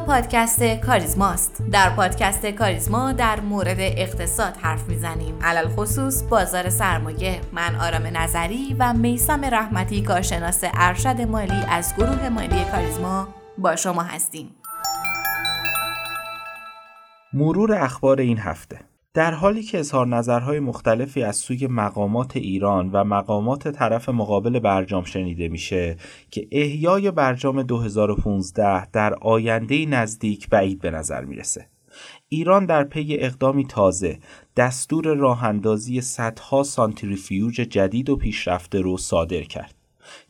پادکست کاریزماست. در پادکست کاریزما در مورد اقتصاد حرف می‌زنیم. علل خصوص بازار سرمایه. من آرام نظری و میسم رحمتی کارشناس ارشد مالی از گروه مالی کاریزما با شما هستیم. مرور اخبار این هفته. در حالی که اظهار نظرهای مختلفی از سوی مقامات ایران و مقامات طرف مقابل برجام شنیده میشه که احیای برجام 2015 در آینده نزدیک بعید به نظر می‌رسه. ایران در پی اقدامی تازه دستور راهاندازی صدها سانتریفیوژ جدید و پیشرفته رو صادر کرد.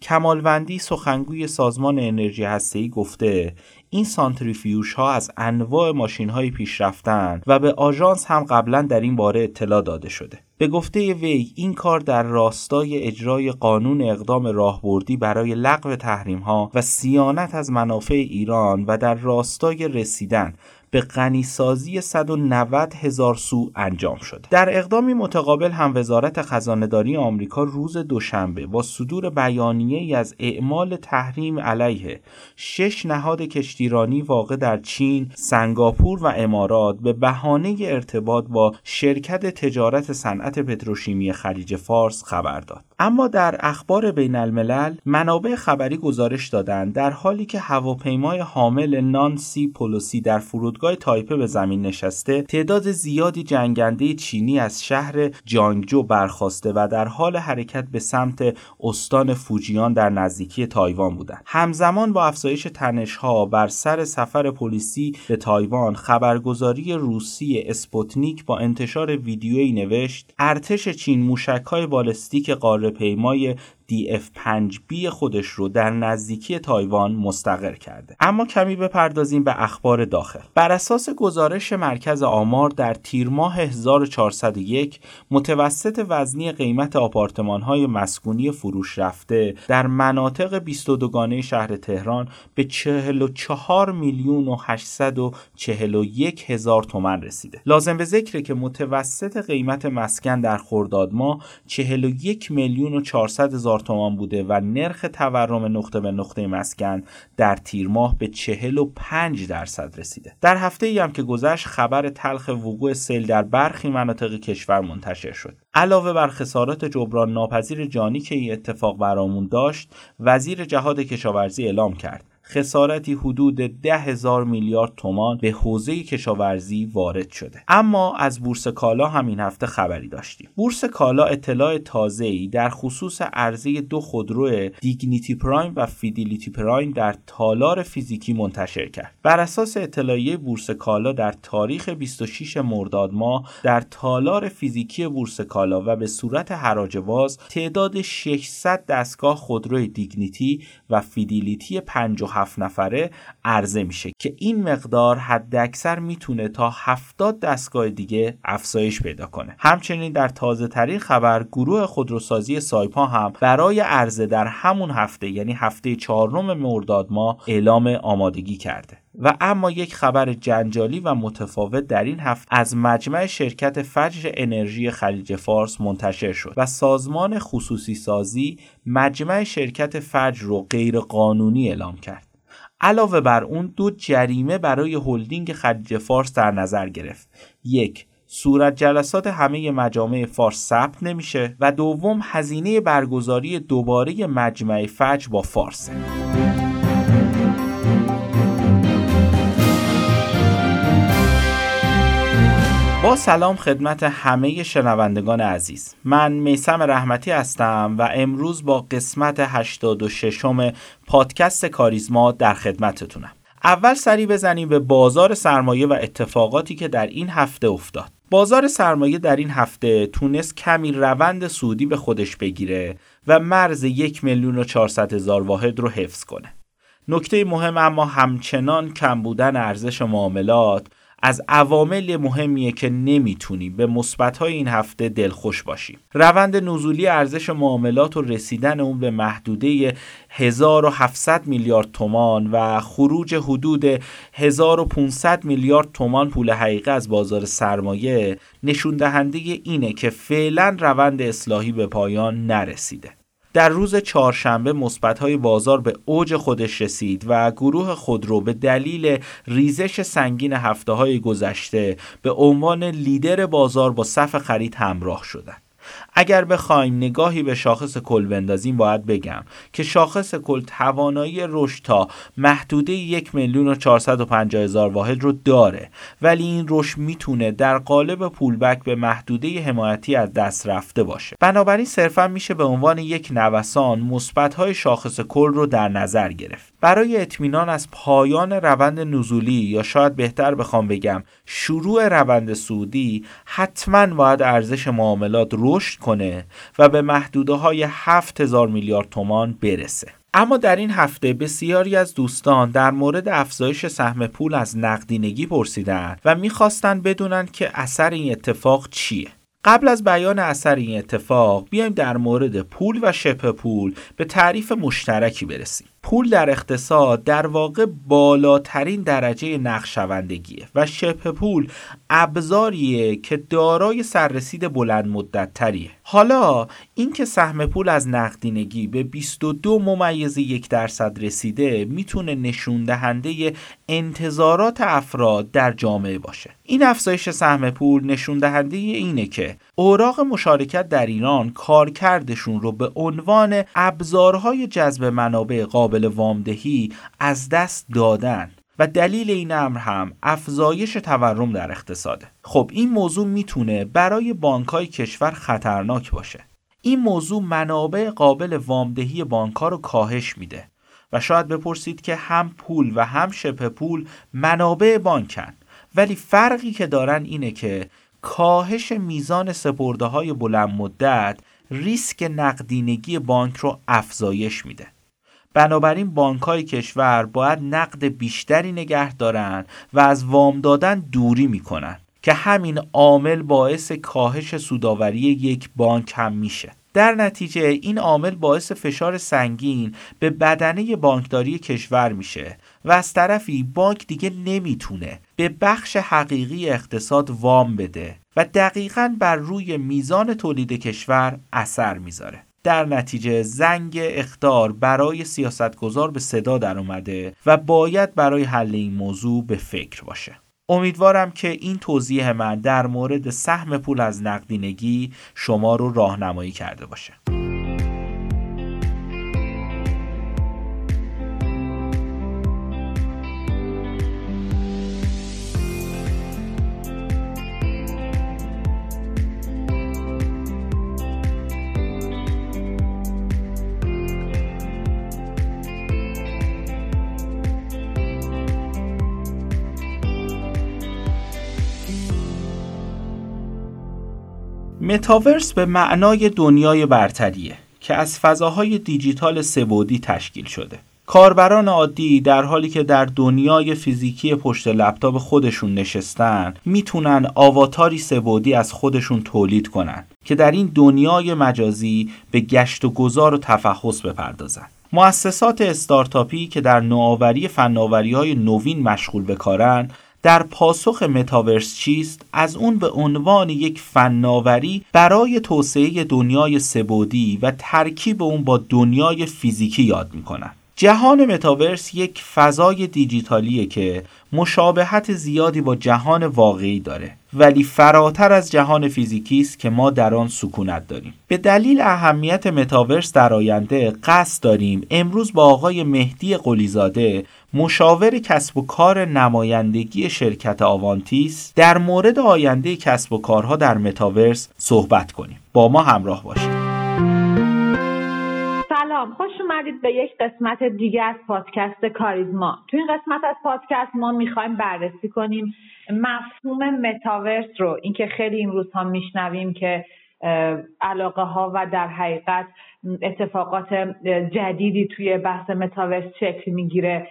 کمالوندی سخنگوی سازمان انرژی هسته‌ای گفته این سانتریفیوژ ها از انواع ماشین های پیشرفتن و به آژانس هم قبلا در این باره اطلاع داده شده. به گفته وی این کار در راستای اجرای قانون اقدام راهبردی برای لغو تحریم ها و صیانت از منافع ایران و در راستای رسیدن به غنیسازی 190 هزار سو انجام شده. در اقدامی متقابل هم وزارت خزانهداری آمریکا روز دوشنبه با صدور بیانیه ای از اعمال تحریم علیه شش نهاد کشتیرانی واقع در چین، سنگاپور و امارات به بهانه ارتباط با شرکت تجارت صنعت پتروشیمی خلیج فارس خبر داد. اما در اخبار بین الملل منابع خبری گزارش دادند در حالی که هواپیمای حامل نانسی پولوسی در فرودگاه تایپه به زمین نشسته تعداد زیادی جنگنده چینی از شهر جانگجو برخواسته و در حال حرکت به سمت استان فوجیان در نزدیکی تایوان بودند. همزمان با افزایش تنشها بر سر سفر پلوسی به تایوان خبرگزاری روسی اسپوتنیک با انتشار ویدیویی نوشت ارتش چین موشکهای بالستیک پیمای DF5B خودش رو در نزدیکی تایوان مستقر کرده. اما کمی بپردازیم به اخبار داخل. بر اساس گزارش مرکز آمار در تیر ماه 1401 متوسط وزنی قیمت آپارتمان های مسکونی فروش رفته در مناطق 22 گانه شهر تهران به 44 میلیون و 841 هزار تومن رسیده. لازم به ذکره که متوسط قیمت مسکن در خرداد ماه 41 میلیون و 400 هزار تومان بوده و نرخ تورم نقطه به نقطه مسکن در تیر ماه به 45 درصد رسیده. در هفته ای هم که گذشت خبر تلخ وقوع سیل در برخی مناطق کشور منتشر شد. علاوه بر خسارات جبران ناپذیر جانی که این اتفاق برامون داشت وزیر جهاد کشاورزی اعلام کرد. خسارتی حدود ده هزار میلیارد تومان به حوزه کشاورزی وارد شده. اما از بورس کالا هم این هفته خبری داشتیم. بورس کالا اطلاعیه‌ای در خصوص عرضه دو خودرو دیگنیتی پرایم و فیدلیتی پرایم در تالار فیزیکی منتشر کرد. بر اساس اطلاعیه بورس کالا در تاریخ 26 مرداد ماه در تالار فیزیکی بورس کالا و به صورت حراج باز تعداد 600 دستگاه خودرو دیگنیتی و فیدلیتی 5+2 هفت نفره عرضه میشه که این مقدار حداکثر می‌تونه تا 70 دستگاه دیگه افزایش پیدا کنه. همچنین در تازه ترین خبر گروه خودروسازی سایپا هم برای عرضه در همون هفته یعنی هفته چهارم مرداد ماه اعلام آمادگی کرده. و اما یک خبر جنجالی و متفاوت در این هفته از مجمع شرکت فجر انرژی خلیج فارس منتشر شد و سازمان خصوصی سازی مجمع شرکت فجر رو غیر قانونی اعلام کرد. علاوه بر اون دو جریمه برای هلدینگ خلیج فارس در نظر گرفت. یک صورت جلسات همه مجامع فارس ثبت نمیشه و دوم هزینه برگزاری دوباره مجمع فجر با فارسه. با سلام خدمت همه شنوندگان عزیز. من میسم رحمتی هستم و امروز با قسمت 86 م پادکست کاریزما در خدمتتونم. اول سری بزنیم به بازار سرمایه و اتفاقاتی که در این هفته افتاد. بازار سرمایه در این هفته تونست کمی روند سودی به خودش بگیره و مرز یک میلیون و هزار واحد رو حفظ کنه. نکته مهم اما همچنان کم بودن ارزش معاملات از عوامل مهمیه که نمی‌تونیم به مثبت‌های این هفته دلخوش باشیم. روند نزولی ارزش معاملات و رسیدن اون به محدوده 1700 میلیارد تومان و خروج حدود 1500 میلیارد تومان پول حقیقی از بازار سرمایه نشون دهنده اینه که فعلا روند اصلاحی به پایان نرسیده. در روز چهارشنبه مثبت‌های بازار به اوج خودش رسید و گروه خودرو به دلیل ریزش سنگین هفته های گذشته به عنوان لیدر بازار با صف خرید همراه شدند. اگر بخوایم نگاهی به شاخص کل بندازیم باید بگم که شاخص کل توانایی رشد تا محدوده یک میلیون و هزار واحد رو داره. ولی این رشد می‌تونه در قالب پولبک به محدوده حمایتی از دست رفته باشه. بنابراین صرفا میشه به عنوان یک نوسان مثبت‌های شاخص کل رو در نظر گرفت. برای اطمینان از پایان روند نزولی یا شاید بهتر بخوام بگم شروع روند سودی حتما باید ارزش معاملات رشد کنه و به محدوده های 7000 میلیارد تومان برسه. اما در این هفته بسیاری از دوستان در مورد افزایش سهم پول از نقدینگی پرسیدند و می‌خواستند بدونن که اثر این اتفاق چیه. قبل از بیان اثر این اتفاق بیایم در مورد پول و شبه پول به تعریف مشترکی برسیم. پول در اقتصاد در واقع بالاترین درجه نقشوندگیه و شبه پول ابزاریه که دارای سررسید بلند مدت تریه حالا اینکه سهم پول از نقدینگی به 22 ممیز یک درصد رسیده می‌تونه نشون دهنده انتظارات افراد در جامعه باشه. این افزایش سهم پول نشون دهنده اینه که اوراق مشارکت در ایران کارکردشون رو به عنوان ابزارهای جذب منابع قابل وامدهی از دست دادن. و دلیل این امر هم افزایش تورم در اقتصاده. خب این موضوع می‌تونه برای بانکهای کشور خطرناک باشه. این موضوع منابع قابل وامدهی بانکها رو کاهش میده. و شاید بپرسید که هم پول و هم شبه پول منابع بانکن. ولی فرقی که دارن اینه که کاهش میزان سپرده های بلند مدت ریسک نقدینگی بانک رو افزایش میده. بنابراین بانک های کشور باید نقد بیشتری نگه دارن و از وام دادن دوری می‌کنن که همین عامل باعث کاهش سوداوری یک بانک هم میشه. در نتیجه این عامل باعث فشار سنگین به بدنه بانکداری کشور میشه و از طرفی بانک دیگه نمی‌تونه به بخش حقیقی اقتصاد وام بده و دقیقا بر روی میزان تولید کشور اثر می‌ذاره. در نتیجه زنگ اختار برای سیاستگزار به صدا در اومده و باید برای حل این موضوع به فکر باشه. امیدوارم که این توضیح من در مورد سهم پول از نقدینگی شما رو راهنمایی کرده باشه. متاورس به معنای دنیای برتریه که از فضاهای دیجیتال سبودی تشکیل شده. کاربران عادی در حالی که در دنیای فیزیکی پشت لپتاپ خودشون نشستن می‌تونن آواتاری سبودی از خودشون تولید کنن که در این دنیای مجازی به گشت و گذار و تفحص بپردازن. مؤسسات استارتاپی که در نوآوری فناوری های نوین مشغول بکارن در پاسخ متاورس چیست؟ از اون به عنوان یک فناوری برای توسعه دنیای سبودی و ترکیب اون با دنیای فیزیکی یاد می‌کنن. جهان متاورس یک فضای دیجیتالیه که مشابهت زیادی با جهان واقعی داره ولی فراتر از جهان فیزیکی است که ما در آن سکونت داریم. به دلیل اهمیت متاورس در آینده قصد داریم امروز با آقای مهدی قلیزاده مشاور کسب و کار نمایندگی شرکت آوانتیس در مورد آینده کسب و کارها در متاورس صحبت کنیم. با ما همراه باشید. سلام خوش اومدید به یک قسمت دیگه از پادکست کاریزما. تو این قسمت از پادکست ما می‌خوایم بررسی کنیم مفهوم متاورس رو اینکه خیلی این روزها میشنویم که علاقه ها و در حقیقت اتفاقات جدیدی توی بحث متاورس شکل می‌گیره.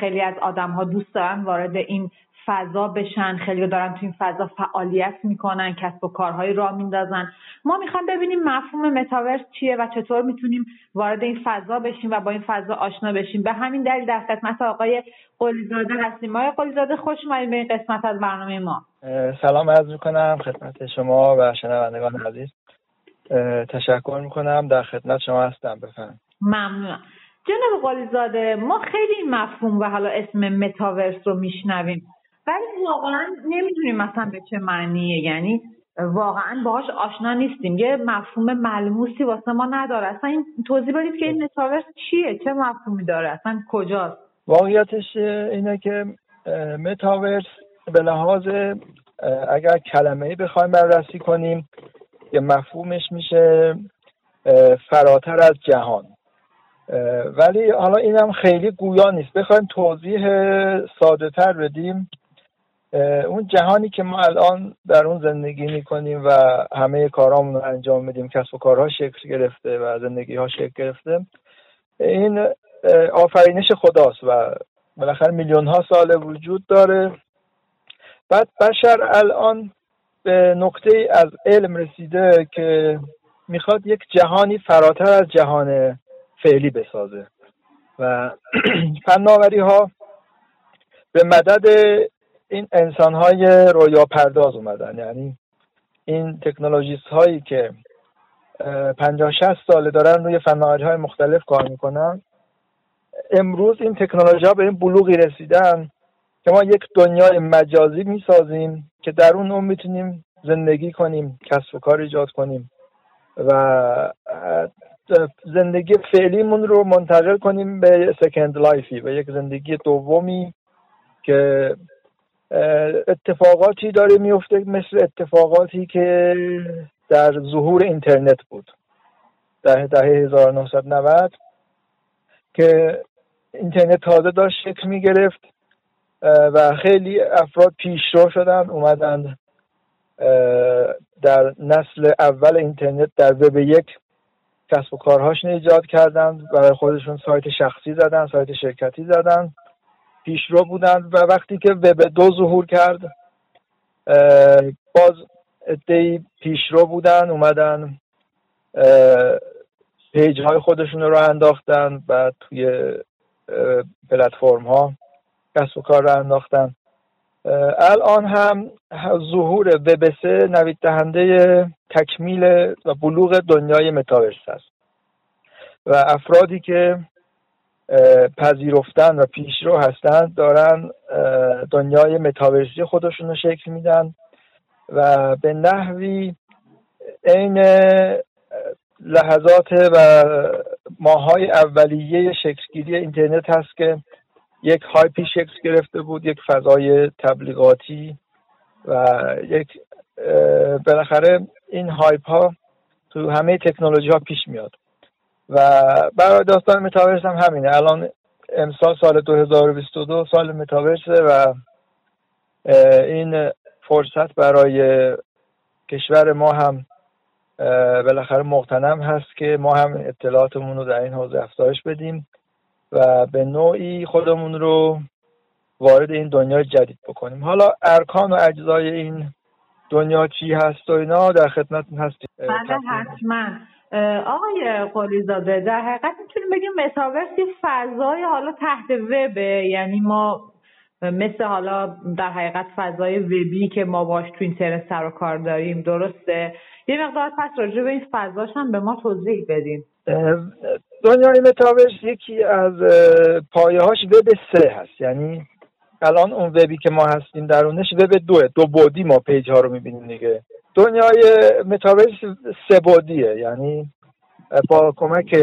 خیلی از آدم ها دوست دارن وارد این فضا بشن. خیلی دارن تو این فضا فعالیت می‌کنن کسب و کارهایی را میندازن. ما می‌خوایم ببینیم مفهوم متاورس چیه و چطور می‌تونیم وارد این فضا بشیم و با این فضا آشنا بشیم. به همین دلیل در خدمت آقای قلیزاده هستیم. آقای قلیزاده خوش اومدید به این قسمت از برنامه ما. سلام عرض می‌کنم خدمت شما و شنوندگان عزیز. تشکر می‌کنم. در خدمت شما هستم. بفهم ممنونم. جناب قالیزاده ما خیلی مفهوم و حالا اسم متاورس رو میشنویم. ولی واقعا نمی‌دونیم مثلا به چه معنیه. یعنی واقعا باهاش آشنا نیستیم. یه مفهوم ملموسی واسه ما نداره. اصلا این توضیح بدید که این متاورس چیه؟ چه مفهومی داره؟ اصلا کجاست؟ واقعیتش اینه که متاورس به لحاظ اگر کلمه ای بخوایم بررسی کنیم که مفهومش میشه فراتر از جهان. ولی حالا اینم خیلی گویا نیست. بخوایم توضیح ساده تر بدیم. اون جهانی که ما الان در اون زندگی می‌کنیم و همه کارامون رو انجام میدیم کسب و کارها شکل گرفته و زندگی ها شکل گرفته این آفرینش خداست و بالاخره میلیون ها سال وجود داره. بعد بشر الان به نقطه از علم رسیده که می‌خواد یک جهانی فراتر از جهان فعلی بسازه. و فناوری ها به مدد این انسان های رویا پرداز اومدن. یعنی این تکنولوژیست هایی که پنجاه شست ساله دارن روی فناوری های مختلف کار می‌کنن امروز این تکنولوژی ها به این بلوغی رسیدن که ما یک دنیای مجازی می‌سازیم که در اون می‌تونیم زندگی کنیم کسب و کار ایجاد کنیم و زندگی فعلیمون رو منتقل کنیم به سکند لایفی به یک زندگی دومی که اتفاقاتی داره میفته مثل اتفاقاتی که در ظهور اینترنت بود. در دهه 1990 که اینترنت تازه داشت شکل می گرفت و خیلی افراد پیشرو شدن اومدن در نسل اول اینترنت در وب یک کسب و کارهاشون ایجاد کردند برای خودشون سایت شخصی زدن سایت شرکتی زدن پیشرو بودند و وقتی که وب دو ظهور کرد باز ادهی پیشرو بودن اومدن پیج های خودشون رو انداختن و توی پلتفرم ها کسب و کار رو انداختن. الان هم ظهور وب سه نوید دهنده تکمیل و بلوغ دنیای متاورس است. و افرادی که پذیرفتن و پیشرو هستند دارن دنیای متاورسی خودشون رو شکل میدن و به نحوی عین لحظات و ماهای اولیه شکلگیری اینترنت هست که یک hype ی شکل گرفته بود یک فضای تبلیغاتی و یک بالاخره این hype ها تو همه تکنولوژی ها پیش میاد. و برای داستان متاورس هم همینه. الان امسال سال 2022 سال متاورسه و این فرصت برای کشور ما هم بالاخره مقتنم هست که ما هم اطلاعاتمون رو در این حوزه افزایش بدیم. و به نوعی خودمون رو وارد این دنیای جدید بکنیم. حالا ارکان و اجزای این دنیا چی هست و اینا در خدمت هستیم. بله حتما. آقای قلیزاده در حقیقت می‌تونیم بگیم متاورس فضای حالا تحت وبه. یعنی ما مثل حالا در حقیقت فضای وبی که ما باش تو اینترنت سر و کار داریم درسته؟ یه مقدار پس راجع به این فضاش هم به ما توضیح بدیم دنیای متاورس یکی از پایه هاش وب سه هست. یعنی الان اون وبی که ما هستیم درونش وب دوه دو بودی ما page ها رو می‌بینیم دیگه. دنیای متاورس سه بودیه. یعنی با کمک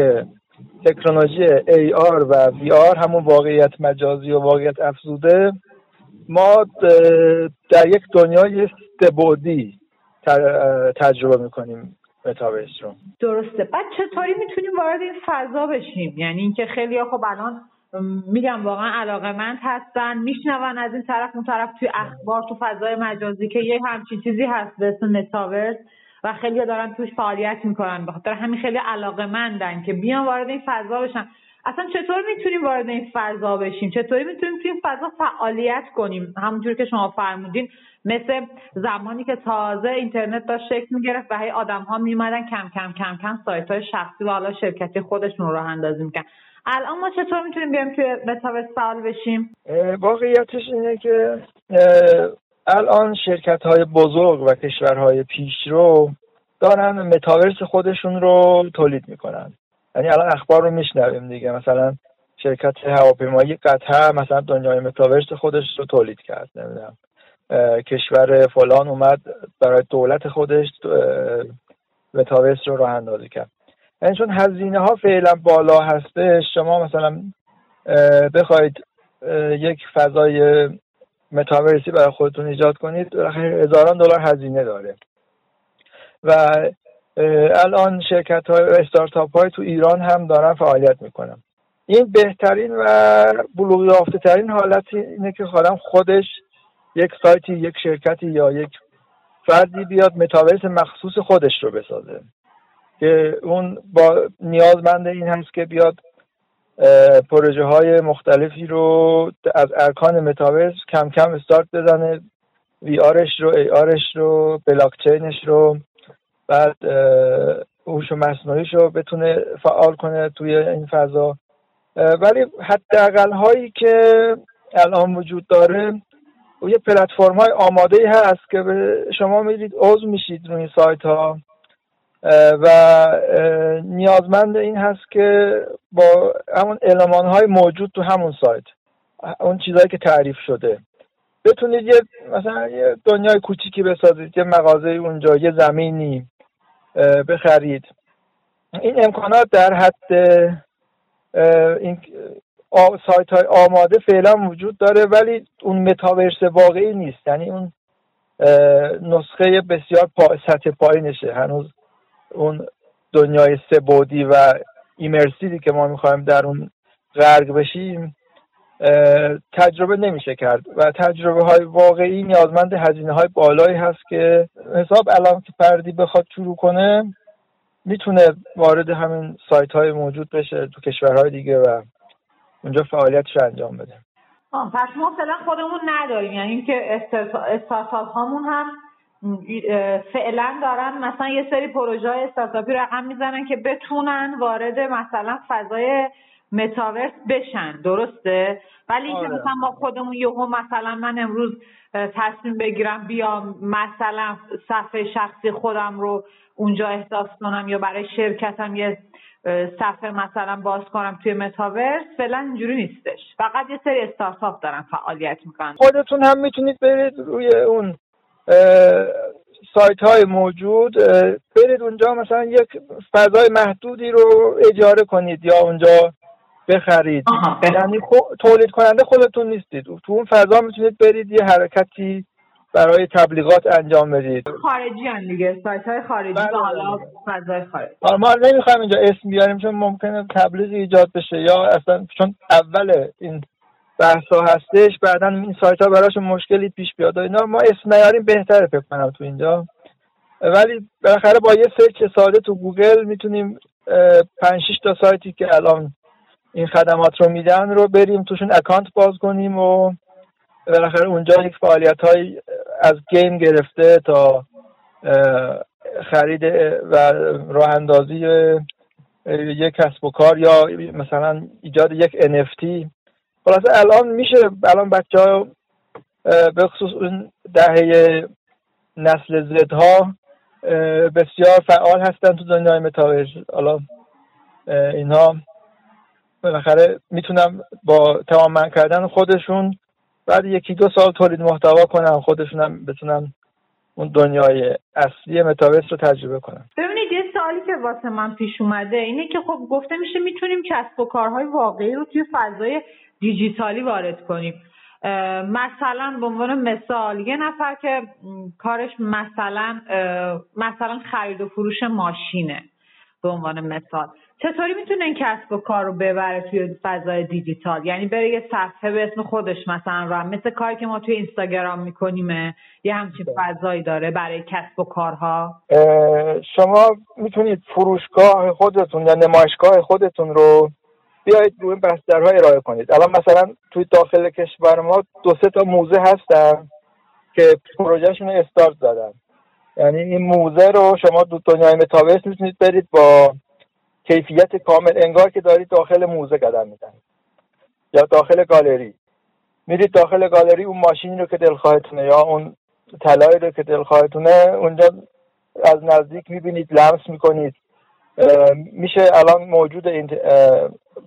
تکنولوژی AR و VR همون واقعیت مجازی و واقعیت افزوده ما در یک دنیای سه بودی تجربه می‌کنیم. متاورس رو درسته. بعد چطوری می‌تونیم وارد این فضا بشیم؟ یعنی اینکه خیلی خب الان میگم واقعا علاقه مند هستن میشنون از این طرف اون طرف توی اخبار تو فضای مجازی که یه همچین چیزی هست به اسم متاورس و خیلی دارن توش فعالیت می‌کنن. به خاطر همین خیلی علاقه مندن که بیان وارد این فضا بشن. اصلا چطور می‌تونیم وارد این فضا بشیم؟ چطوری می‌تونیم توی این فضا فعالیت کنیم؟ همونجور که شما فرمودین مثل زمانی که تازه اینترنت داشت شکل می‌گرفت و هی آدم ها میمدن کم کم کم کم سایت های شخصی و حالا شرکتی خودشون رو اندازی می‌کنن الان ما چطور می‌تونیم بیایم توی متاورس فعال بشیم؟ واقعیتش اینه که الان شرکت های بزرگ و کشورهای پیشرو دارن متاورس خودشون رو تولید می‌کنن. یعنی الان اخبار رو میشنویم دیگه. مثلا شرکت هواپیمایی قطر مثلا دنیای متاورس خودش رو تولید کرد. نمی‌دونم. کشور فلان اومد برای دولت خودش متاورس رو راه اندازی کرد. یعنی چون هزینه ها فعلا بالا هسته شما مثلا بخواید یک فضای متاورسی برای خودتون ایجاد کنید هزاران دلار هزینه داره. و الان شرکت های استارتاپ های تو ایران هم دارن فعالیت می‌کنن. این بهترین و بلوغ یافته ترین حالت اینه که خودم خودش یک سایتی یک شرکتی یا یک فردی بیاد متاورس مخصوص خودش رو بسازه. که اون با نیازمند این هست که بیاد پروژه های مختلفی رو از ارکان متاورس کم کم استارت بزنه. وی آرش رو ای آرش رو بلاکچینش رو بعد هوش مصنوعیش رو بتونه فعال کنه توی این فضا. ولی حداقل هایی که الان وجود داره یه پلتفرم های آماده هست که شما میرید عضو میشید روی سایت ها و نیازمند این هست که با همون علمان های موجود تو همون سایت اون چیزهایی که تعریف شده. بتونید یه مثلا یه دنیای کوچیکی بسازید یه مغازه اونجا یه زمینی بخرید. این امکانات در حد این سایت های آماده فعلا وجود داره ولی اون متاورس واقعی نیست. یعنی اون نسخه بسیار پا سطح پایینشه. هنوز اون دنیای سبودی و ایمرسیوی که ما می‌خوایم در اون غرق بشیم تجربه نمیشه کرد. و تجربه های واقعی نیازمند هزینه های بالایی هست که حساب الان که پردی بخواد شروع کنه می‌تونه وارد همین سایت های موجود بشه تو کشورهای دیگه و اونجا فعالیتش انجام بده. پس ما فعلا خودمون نداریم. یعنی اینکه استارتاپ هامون هم فعلا دارن مثلا یه سری پروژه های استارتاپی رقم می‌زنن که بتونن وارد مثلا فضای متاورس بشن. درسته؟ ولی اینکه آره. مثلا ما خودمون یهو مثلا من امروز تصمیم بگیرم بیام مثلا صفحه شخصی خودم رو اونجا احساس کنم یا برای شرکتم یه صفحه مثلا باز کنم توی متاورس فعلا اینجوری نیستش. فقط یه سری استارتاپ دارن فعالیت می‌کنن. خودتون هم می‌تونید برید روی اون سایت های موجود برید اونجا مثلا یک فضای محدودی رو اجاره کنید یا اونجا بخرید. یعنی تولید کننده خودتون نیستید. تو اون فضا می‌تونید برید یه حرکتی برای تبلیغات انجام بدید. خارجی هم دیگه سایت های خارجی بله. حالا فضای خارجی. ما نمی‌خوایم اینجا اسم بیاریم چون ممکنه تبلیغ ایجاد بشه یا اصلا چون اول این بحثا هستش بعدا این سایت ها براشون مشکلی پیش بیاد. اینا ما اسم نیاریم بهتره فکر کنم تو اینجا. ولی بالاخره با یه search ساده تو گوگل می‌تونیم پنج تا سایتی که الان این خدمات رو میدن رو بریم توشون account باز کنیم و بالاخره اونجا یک فعالیت های از گیم گرفته تا خرید و راه اندازی یک کسب و کار یا مثلا ایجاد یک NFT خلاصه الان میشه الان بچه ها به خصوص اون دهه نسل زدها بسیار فعال هستن تو دنیای متاورس. حالا اینها بالاخره می‌تونم با تمام کردن خودشون بعد یکی دو سال تولید محتوا کنم خودشون هم بتونن اون دنیای اصلی متاورس رو تجربه کنم ببینید یه سوالی که واسه من پیش اومده اینه که خب گفته میشه می‌تونیم کسب و کارهای واقعی رو توی فضای دیجیتالی وارد کنیم. مثلا به عنوان مثال یه نفر که کارش مثلا مثلا خرید و فروش ماشینه به عنوان مثال. چطوری می‌تونه این کسب و کار رو ببره توی فضای دیجیتال؟ یعنی بره یه صفحه به اسم خودش مثلا رو مثل کاری که ما توی اینستاگرام می‌کنیم یه همچین فضایی داره برای کسب و کارها؟ شما می‌تونید فروشگاه خودتون یا نمایشگاه خودتون رو بیایید روی بسترها ارائه کنید. الان مثلا توی داخل کشور ما دو سه تا موزه هستن که پروژهشون استارت زدن یعنی این موزه رو شما دو دنیای متاورس می‌تونید برید با کیفیت کامل انگار که دارید داخل موزه قدم می‌زنید یا داخل گالری. میرید داخل گالری اون ماشینی رو که دلخواهتونه یا اون طلایی رو که دلخواهتونه اونجا از نزدیک می‌بینید لمس می‌کنید. میشه الان موجود این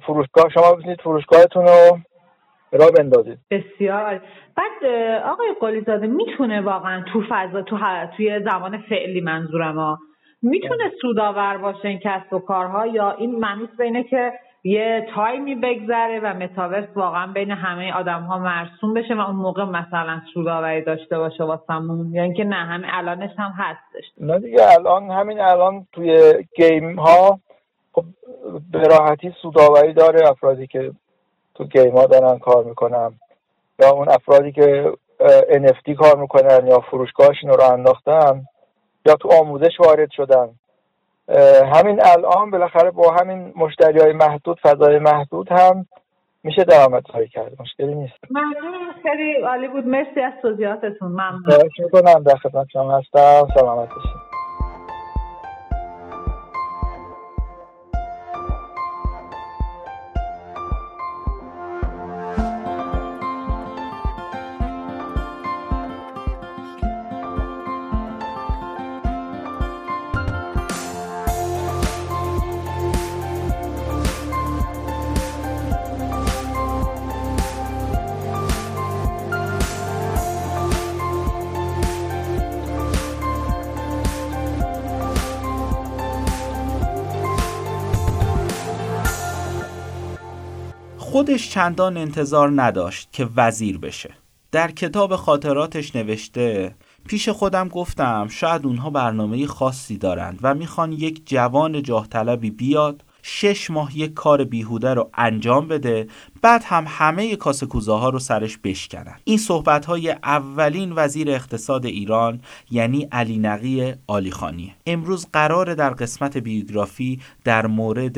فروشگاه شما ببینید فروشگاهتون رو را بندازید. بسیار. بعد آقای قلیزاده می‌تونه واقعا تو فضا تو توی زمان فعلی منظورم ها می‌تونه سودآور باشه این کسب و کارها؟ یا این معنیش بینه که یه time ی بگذره و متاورس واقعا بین همه آدم ها مرسوم بشه و اون موقع مثلا سودآوری داشته باشه واسمون؟ یا اینکه نه همین الانش هم هستش. نه دیگه الان همین الان توی game ها خب به راحتی سودآوری داره افرادی که تو game ها دارن کار می‌کنن یا اون افرادی که NFT کار می‌کنن یا فروشگاهشون رو انداختن. یا تو آموزش وارد شدن. همین الان بالاخره با همین مشتری های محدود فضای محدود هم میشه درآمدزایی کرد. مشکلی نیست. ممنون خیلی عالی بود. مرسی از توضیحاتتون. ممنون. می‌کنم. در خدمت شما هستم. سلامت باشید خودش چندان انتظار نداشت که وزیر بشه. در کتاب خاطراتش نوشته پیش خودم گفتم شاید اونها برنامه خاصی دارند و می‌خوان یک جوان جاه طلبی بیاد شش ماه یک کار بیهوده رو انجام بده بعد هم همه کاسکوزه ها رو سرش بشکنن. این صحبت های اولین وزیر اقتصاد ایران یعنی علی نقی آلیخانیه امروز قرار در قسمت بیوگرافی در مورد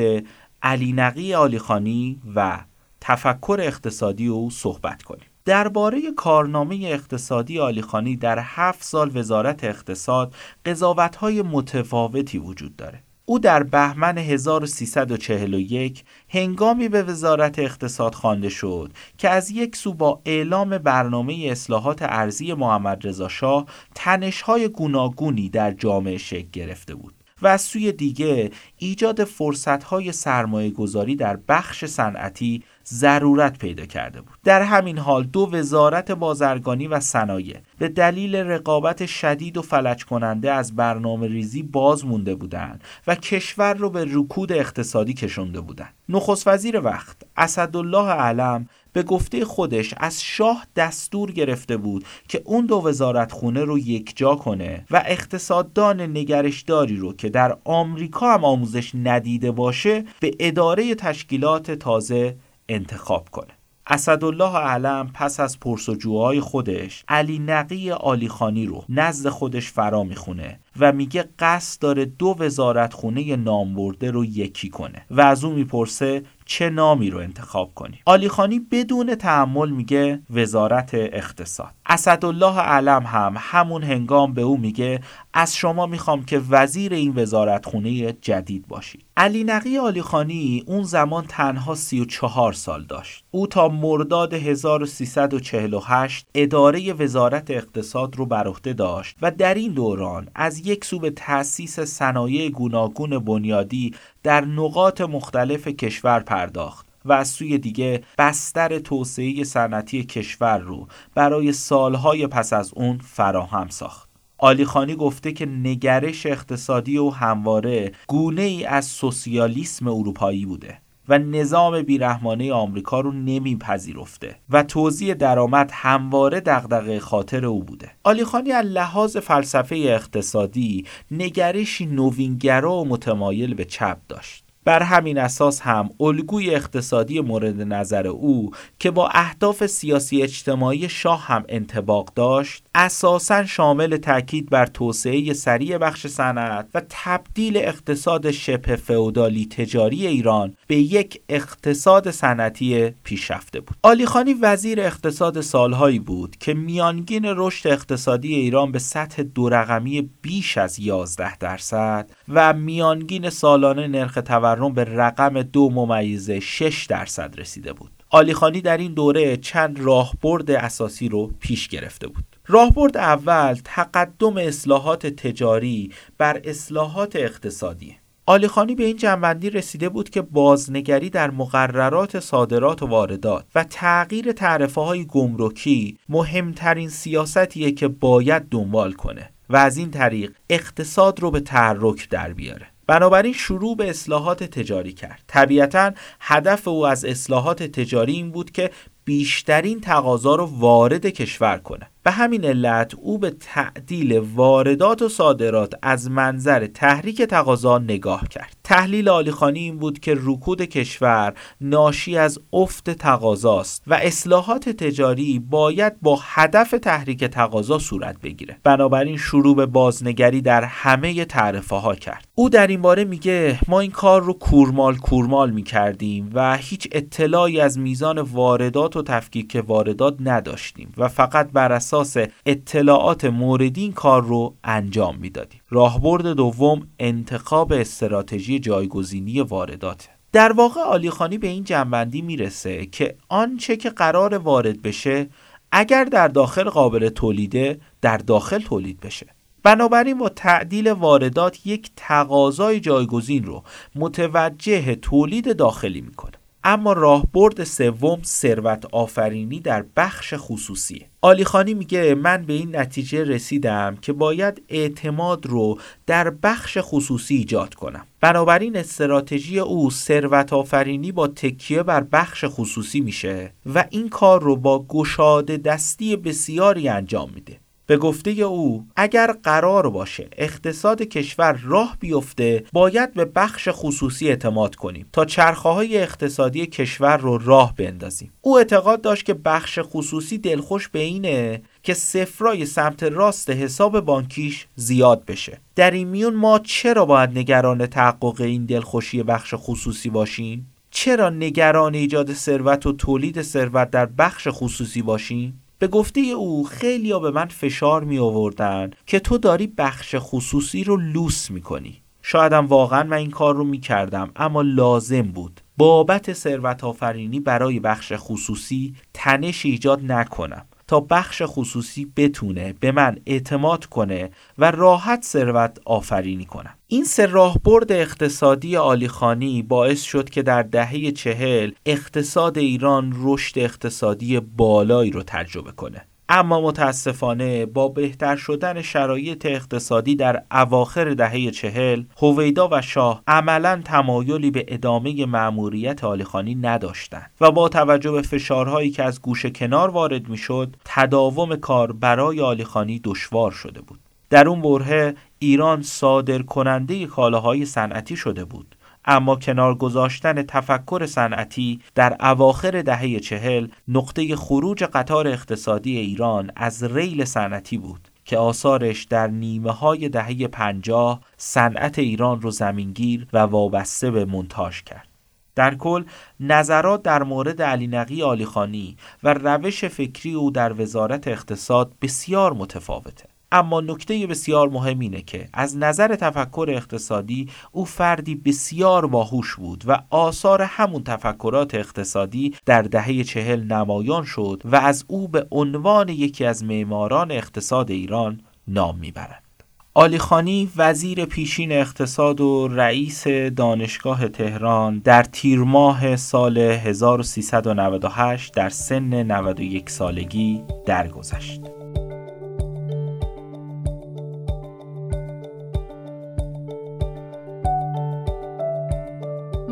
علی نقی آلیخانی و تفکر اقتصادی او صحبت کنیم. درباره کارنامه اقتصادی آلیخانی در هفت سال وزارت اقتصاد قضاوت‌های متفاوتی وجود داره. او در بهمن 1341 هنگامی به وزارت اقتصاد خوانده شد که از یک سو با اعلام برنامه اصلاحات ارزی محمد رضا شاه تنش‌های گوناگونی در جامعه شکل گرفته بود. و از سوی دیگه ایجاد فرصتهای سرمایه گذاری در بخش صنعتی ضرورت پیدا کرده بود. در همین حال دو وزارت بازرگانی و صنایع به دلیل رقابت شدید و فلج کننده از برنامه ریزی باز مونده بودند و کشور رو به رکود اقتصادی کشونده بودند. نخست وزیر وقت اسدالله علم به گفته خودش از شاه دستور گرفته بود که اون دو وزارت خونه رو یکجا کنه و اقتصاددان نگرشداری رو که در آمریکا هم آموزش ندیده باشه به اداره تشکیلات تازه انتخاب کنه. اسدالله علم پس از پرسجوهای خودش علی نقی آلیخانی رو نزد خودش فرا می‌خونه و میگه قصد داره دو وزارت خونه نامبرده رو یکی کنه و از اون می‌پرسه چه نامی رو انتخاب کنی آلیخانی بدون تحمل میگه وزارت اقتصاد. اسدالله علم هم همون هنگام به او میگه از شما می‌خوام که وزیر این وزارت خونه جدید باشید. علی نقی آلیخانی اون زمان تنها 34 سال داشت. او تا مرداد 1348 اداره وزارت اقتصاد رو بر عهده داشت و در این دوران از یک سو به تأسیس صنایع گوناگون بنیادی در نقاط مختلف کشور پرداخت و از سوی دیگه بستر توسعه صنعتی کشور رو برای سالهای پس از اون فراهم ساخت. آلیخانی گفته که نگرش اقتصادی و همواره گونه ای از سوسیالیسم اروپایی بوده و نظام بیرحمانه آمریکا رو نمیپذیرفته و توزیع درآمد همواره دغدغه خاطر او بوده. آلیخانی از لحاظ فلسفه اقتصادی نگرشی نوینگرا و متمایل به چپ داشت. بر همین اساس هم الگوی اقتصادی مورد نظر او که با اهداف سیاسی اجتماعی شاه هم انتباق داشت اساسا شامل تاکید بر توسعه سریع بخش صنعت و تبدیل اقتصاد شبه فئودالی تجاری ایران به یک اقتصاد صنعتی پیشرفته بود. آلیخانی وزیر اقتصاد سالهایی بود که میانگین رشد اقتصادی ایران به سطح دو رقمی بیش از 11 درصد و میانگین سالانه نرخ تورم به رقم دو ممیزه 6 درصد رسیده بود. آلیخانی در این دوره چند راهبرد اساسی رو پیش گرفته بود. راهبرد اول تقدم اصلاحات تجاری بر اصلاحات اقتصادی. آلیخانی به این جنبندی رسیده بود که بازنگری در مقررات صادرات و واردات و تغییر تعرفه های گمرکی مهمترین سیاستیه که باید دنبال کنه و از این طریق اقتصاد رو به تحرک در بیاره. بنابراین شروع به اصلاحات تجاری کرد. طبیعتا هدف او از اصلاحات تجاری این بود که بیشترین تقاضا رو وارد کشور کنه. به همین علت او به تعدیل واردات و صادرات از منظر تحریک تقاضا نگاه کرد. تحلیل آلیخانی این بود که رکود کشور ناشی از افت تقاضاست و اصلاحات تجاری باید با هدف تحریک تقاضا صورت بگیره. بنابراین شروع به بازنگری در همه تعرفه ها کرد. او در این باره میگه ما این کار رو کورمال کورمال می‌کردیم و هیچ اطلاعی از میزان واردات و تفکیک واردات نداشتیم و فقط بر اساس اطلاعات موردی این کار رو انجام می‌دادیم. راهبرد دوم انتخاب استراتژی جایگزینی واردات. در واقع آلیخانی به این جنبندی می‌رسه که آنچه که قرار وارد بشه اگر در داخل قابل تولیده در داخل تولید بشه. بنابراین با تعدیل واردات یک تقاضای جایگزین رو متوجه تولید داخلی می‌کنه. اما راهبرد سوم ثروت آفرینی در بخش خصوصی. آلیخانی میگه من به این نتیجه رسیدم که باید اعتماد رو در بخش خصوصی ایجاد کنم. بنابراین استراتژی او ثروت آفرینی با تکیه بر بخش خصوصی میشه و این کار رو با گشاده دستی بسیاری انجام میده. به گفته او اگر قرار باشه اقتصاد کشور راه بیفته باید به بخش خصوصی اعتماد کنیم تا چرخه های اقتصادی کشور رو راه بندازیم. او اعتقاد داشت که بخش خصوصی دلخوش به اینه که سفرای سمت راست حساب بانکیش زیاد بشه. در این میون ما چرا باید نگران تحقق این دلخوشی بخش خصوصی باشیم؟ چرا نگران ایجاد ثروت و تولید ثروت در بخش خصوصی باشیم؟ به گفته او خیلی ها به من فشار می آوردن که تو داری بخش خصوصی رو لوس می کنی. شایدم واقعا من این کار رو می کردم اما لازم بود. بابت ثروت آفرینی برای بخش خصوصی تنش ایجاد نکنم. تا بخش خصوصی بتونه به من اعتماد کنه و راحت ثروت آفرینی کنم. این سه راهبرد اقتصادی آلیخانی باعث شد که در دهه چهل اقتصاد ایران رشد اقتصادی بالایی رو تجربه کنه. اما متاسفانه با بهتر شدن شرایط اقتصادی در اواخر دهه چهل هویدا و شاه عملا تمایلی به ادامه مأموریت آلیخانی نداشتند و با توجه به فشارهایی که از گوشه کنار وارد می‌شد تداوم کار برای آلیخانی دشوار شده بود. در اون برهه ایران صادر کننده کالاهای صنعتی شده بود. اما کنار گذاشتن تفکر صنعتی در اواخر دهه چهل نقطه خروج قطار اقتصادی ایران از ریل صنعتی بود که آثارش در نیمه های دهه پنجاه صنعت ایران رو زمینگیر و وابسته به منتاج کرد. در کل نظرات در مورد علی نقی آلیخانی و روش فکری او در وزارت اقتصاد بسیار متفاوته. اما نکته بسیار مهم اینه که از نظر تفکر اقتصادی او فردی بسیار باهوش بود و آثار همون تفکرات اقتصادی در دهه چهل نمایان شد و از او به عنوان یکی از معماران اقتصاد ایران نام می‌برند. آلیخانی وزیر پیشین اقتصاد و رئیس دانشگاه تهران در تیر ماه سال 1398 در سن 91 سالگی درگذشت.